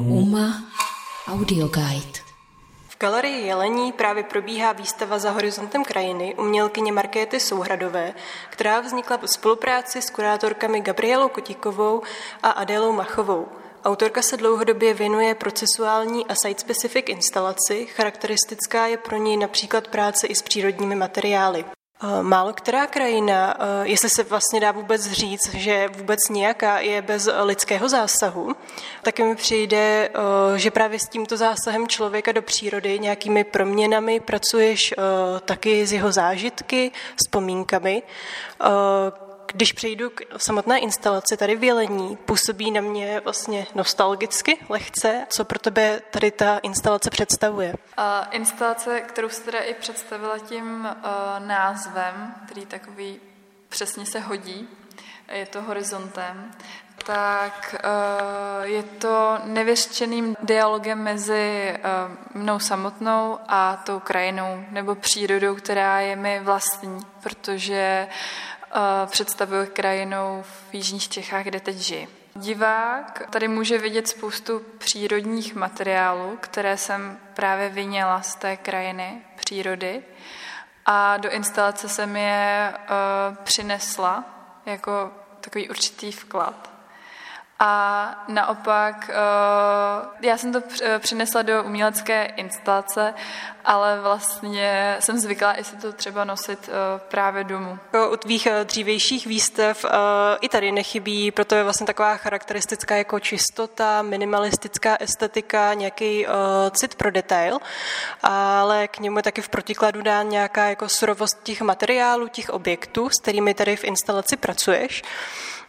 UMA Audio Guide. V galerii Jelení právě probíhá výstava za horizontem krajiny umělkyně Markéty Souhradové, která vznikla v spolupráci s kurátorkami Gabrielou Kotíkovou a Adélou Machovou. Autorka se dlouhodobě věnuje procesuální a site-specific instalaci, charakteristická je pro ní například práce i s přírodními materiály. Eh, málo která krajina, eh, jestli se vlastně dá vůbec říct, že vůbec nějaká je bez lidského zásahu, tak mi přijde, eh, že právě s tímto zásahem člověka do přírody, nějakými proměnami pracuješ taky s jeho zážitky, vzpomínkami, když přejdu k samotné instalaci tady v Jelení, působí na mě vlastně nostalgicky, lehce. Co pro tebe tady ta instalace představuje? Uh, instalace, kterou se teda i představila tím uh, názvem, který takový přesně se hodí, je to horizontem, tak uh, je to nevěřčeným dialogem mezi uh, mnou samotnou a tou krajinou nebo přírodou, která je mi vlastní, protože představuje krajinou v Jižních Čechách, kde teď žiji. Divák tady může vidět spoustu přírodních materiálů, které jsem právě vyněla z té krajiny, přírody. A do instalace jsem je uh, přinesla jako takový určitý vklad. A naopak, eh, já jsem to přinesla do umělecké instalace, ale vlastně jsem zvyklá i si to třeba nosit eh, právě domů. U tvých eh, dřívějších výstev i tady nechybí, proto je vlastně taková charakteristická jako čistota, minimalistická estetika, nějaký cit pro detail, ale k němu je taky v protikladu dá nějaká jako surovost těch materiálů, těch objektů, s kterými tady v instalaci pracuješ.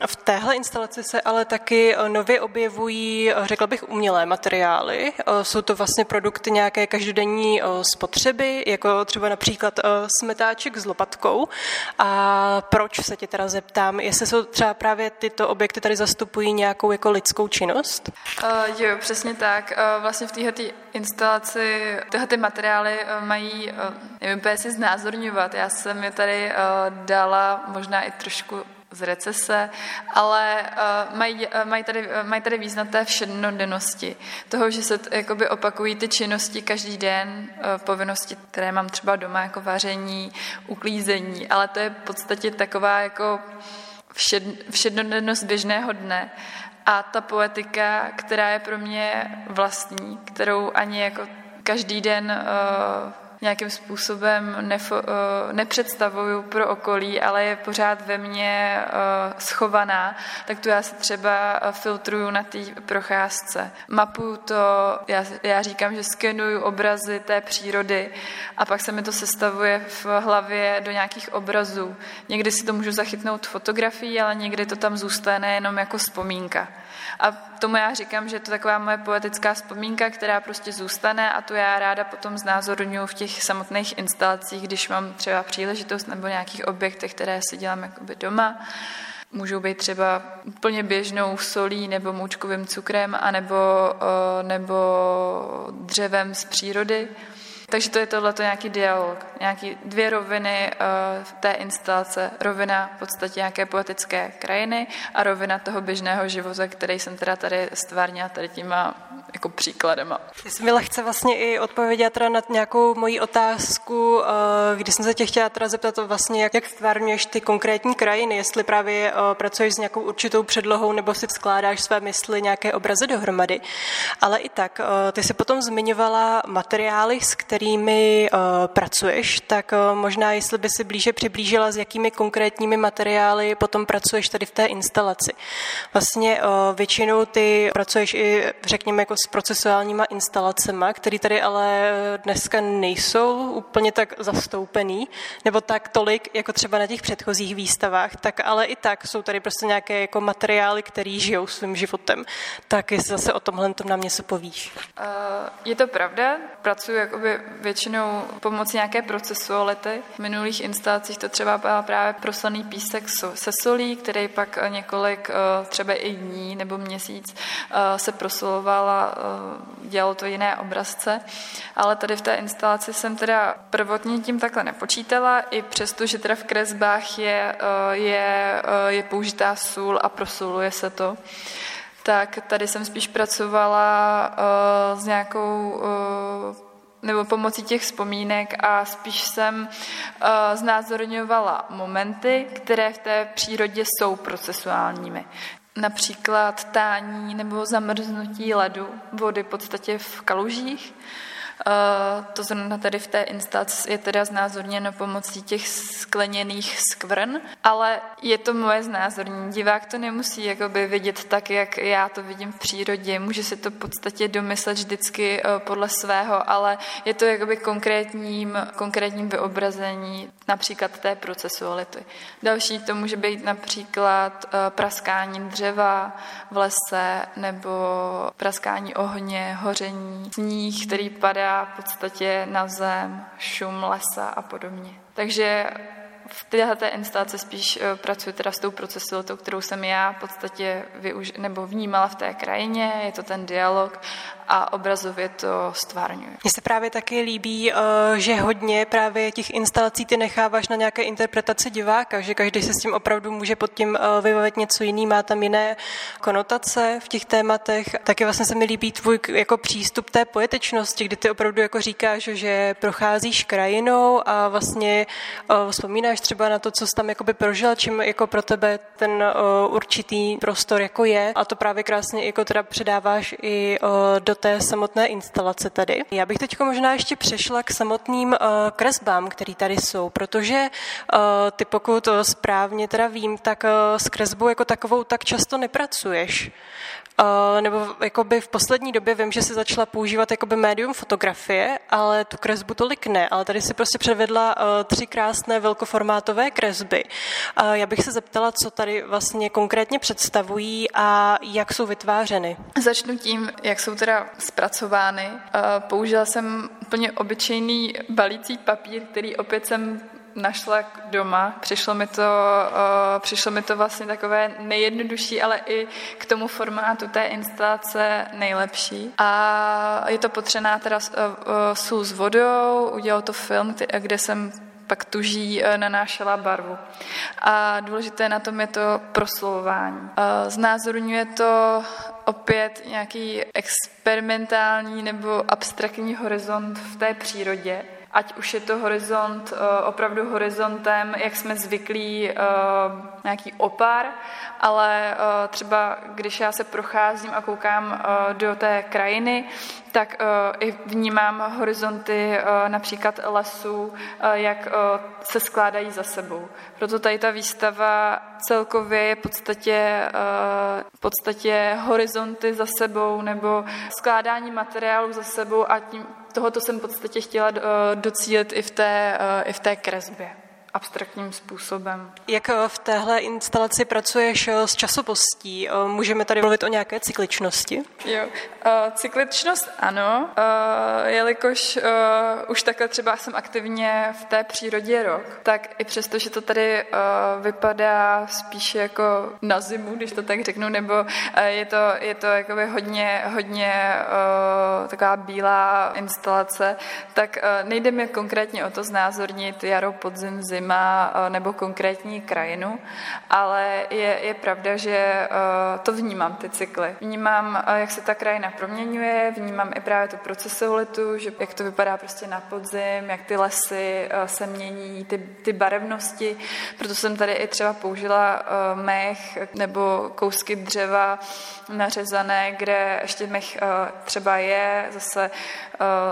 V téhle instalaci se ale taky eh, nově objevují, eh, řekla bych, umělé materiály. Eh, jsou to vlastně produkty nějaké každodenní spotřeby, jako třeba například smetáček s lopatkou. A proč se tě teda zeptám, jestli jsou třeba právě tyto objekty tady zastupují nějakou jako lidskou činnost? Uh, jo, přesně tak. Uh, vlastně v této instalaci tyhle ty materiály mají, uh, nevím, si znázorňovat. Já jsem je tady uh, dala možná i trošku z recese, ale uh, mají, uh, mají, tady, uh, mají tady význam té všednodennosti. Toho, že se jakoby opakují ty činnosti každý den, povinnosti, které mám třeba doma, jako vaření, uklízení, ale to je v podstatě taková jako všed, všednodennost běžného dne. A ta poetika, která je pro mě vlastní, kterou ani jako každý den uh, nějakým způsobem nefo, uh, nepředstavuju pro okolí, ale je pořád ve mně uh, schovaná, tak tu já se třeba eh, filtruju na té procházce. Mapuju to, já, já říkám, že skenuju obrazy té přírody a pak se mi to sestavuje v hlavě do nějakých obrazů. Někdy si to můžu zachytnout fotografií, ale někdy to tam zůstane jenom jako vzpomínka. A tomu já říkám, že je to taková moje poetická vzpomínka, která prostě zůstane a tu já ráda potom znázorňuji v těch samotných instalacích, když mám třeba příležitost nebo nějakých objektech, které si dělám jakoby doma. Můžou být třeba úplně běžnou solí nebo moučkovým cukrem anebo, nebo dřevem z přírody. Takže to je tohle nějaký dialog, nějaký dvě roviny uh, té instalace. Rovina v podstatě nějaké poetické krajiny a rovina toho běžného života, který jsem teda tady stvárnila tady těma jako příkladem. Ty jsi mi lehce vlastně i odpověděla teda na nějakou moji otázku, uh, když jsem se tě chtěla teda zeptat vlastně, jak, jak stvárňuješ ty konkrétní krajiny, jestli právě uh, pracuješ s nějakou určitou předlohou nebo si skládáš své mysli, nějaké obrazy dohromady. Ale i tak, ty si potom zmiňovala materiály, s kterými pracuješ, tak možná jestli by si blíže přiblížila, s jakými konkrétními materiály potom pracuješ tady v té instalaci. Vlastně většinou ty pracuješ i, řekněme, jako s procesuálníma instalacemi, které tady ale dneska nejsou úplně tak zastoupený, nebo tak tolik, jako třeba na těch předchozích výstavách, tak ale i tak jsou tady prostě nějaké jako materiály, které žijou svým životem. Tak jestli zase o tomhle tom nám něco povíš. Uh, je to pravda, pracuji jakoby většinou pomocí nějaké procesuality. V minulých instalacích to třeba byl právě proslaný písek se solí, který pak několik eh, třeba i dní nebo měsíc eh, se prosoloval eh, dělalo to jiné obrazce. Ale tady v té instalaci jsem teda prvotně tím takhle nepočítala, i přesto, že teda v kresbách je, je, je použitá sůl a prosoluje se to tak tady jsem spíš pracovala s nějakou nebo pomocí těch vzpomínek a spíš jsem uh, znázorňovala momenty, které v té přírodě jsou procesuálními. Například tání nebo zamrznutí ledu, vody v podstatě v kalužích, to zrovna tady v té instalaci je teda znázorněno pomocí těch skleněných skvrn, ale je to moje znázornění. Divák to nemusí jakoby vidět tak, jak já to vidím v přírodě. Může si to v podstatě domyslet vždycky eh, podle svého, ale je to jakoby konkrétním, konkrétním vyobrazení například té procesuality. Další to může být například eh, praskání dřeva v lese nebo praskání ohně, hoření, sníh, který padá v podstatě na zem, šum lesa a podobně. Takže v této instalaci spíš eh, pracuji teda s tou procesilitou, kterou jsem já v podstatě využ- nebo vnímala v té krajině, je to ten dialog a obrazově to stvárňuje. Mně se právě taky líbí, eh, že hodně právě těch instalací ty necháváš na nějaké interpretaci diváka, že každý se s tím opravdu může pod tím eh, vybavit něco jiný, má tam jiné konotace v těch tématech. Taky vlastně se mi líbí tvůj jako přístup té poetečnosti, kdy ty opravdu jako říkáš, že procházíš krajinou a vlastně vzpomínáš třeba na to, co jsi tam jakoby prožil, čím jako pro tebe ten uh, určitý prostor jako je a to právě krásně jako teda předáváš i uh, do té samotné instalace tady. Já bych teď možná ještě přešla k samotným uh, kresbám, které tady jsou, protože uh, ty pokud správně teda vím, tak uh, s kresbou jako takovou tak často nepracuješ. Uh, nebo jakoby v poslední době vím, že se začala používat jakoby médium fotografie, ale tu kresbu tolik ne. Ale tady si prostě předvedla uh, tři krásné velkoformátové kresby. Uh, já bych se zeptala, co tady vlastně konkrétně představují a jak jsou vytvářeny. Začnu tím, jak jsou teda zpracovány. Použila jsem úplně obyčejný balící papír, který opět jsem našla doma. Přišlo mi to, uh, přišlo mi to vlastně takové nejjednodušší, ale i k tomu formátu té instalace nejlepší. A je to potřená teda uh, sůl s vodou, udělal to film, kde jsem pak tuží nanášela barvu. A důležité na tom je to proslovování. Znázorňuje to opět nějaký experimentální nebo abstraktní horizont v té přírodě, ať už je to horizont, eh, opravdu horizontem, jak jsme zvyklí, eh, nějaký opar, ale eh, třeba když já se procházím a koukám do té krajiny, tak i vnímám horizonty například lesů, jak se skládají za sebou. Proto tady ta výstava celkově je v podstatě, v podstatě horizonty za sebou nebo skládání materiálu za sebou a tím tohoto jsem v podstatě chtěla eh, docílit i v té, eh, i v té kresbě abstraktním způsobem. Jak eh, v téhle instalaci pracuješ s časopostí? Můžeme tady mluvit o nějaké cykličnosti? Jo, cykličnost ano, jelikož už takhle třeba jsem aktivně v té přírodě rok, tak i přesto, že to tady vypadá spíše jako na zimu, když to tak řeknu, nebo je to, je to jakoby hodně, hodně taková bílá instalace, tak eh, nejde mi konkrétně o to znázornit jaro, podzim, zima eh, nebo konkrétní krajinu, ale je, je pravda, že eh, to vnímám, ty cykly. Vnímám, jak se ta krajina proměňuje, vnímám i právě tu procesolitu, že jak to vypadá prostě na podzim, jak ty lesy se mění, ty, ty barevnosti. Proto jsem tady i třeba použila mech nebo kousky dřeva nařezané, kde ještě mech třeba je, zase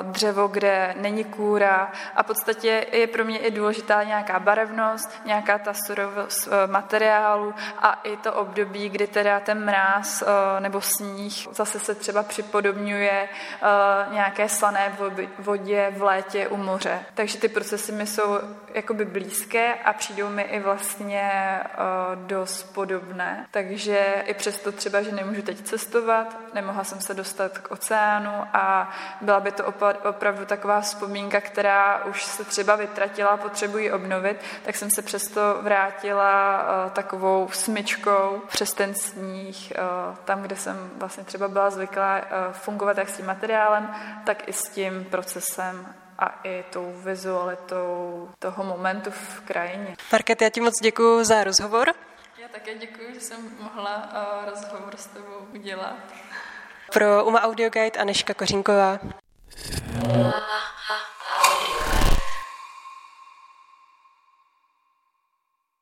dřevo, kde není kůra a v podstatě je pro mě i důležitá nějaká barevnost, nějaká ta surovost eh, materiálu a i to období, kdy teda ten mráz eh, nebo sníh zase se třeba připodobňuje eh, nějaké slané vodě v létě u moře. Takže ty procesy mi jsou jakoby blízké a přijdou mi i vlastně dost podobné. Takže i přesto třeba, že nemůžu teď cestovat, nemohla jsem se dostat k oceánu a byla by to opravdu taková vzpomínka, která už se třeba vytratila, potřebuji obnovit, tak jsem se přesto vrátila uh, takovou smyčkou přes ten sníh, uh, tam, kde jsem vlastně třeba byla zvyklá uh, fungovat jak s tím materiálem, tak i s tím procesem a i tou vizualitou toho momentu v krajině. Market, já ti moc děkuji za rozhovor. Já také děkuji, že jsem mohla rozhovor s tebou udělat. Pro UMA Audio Guide Aneška Kořínková. Ah, ah.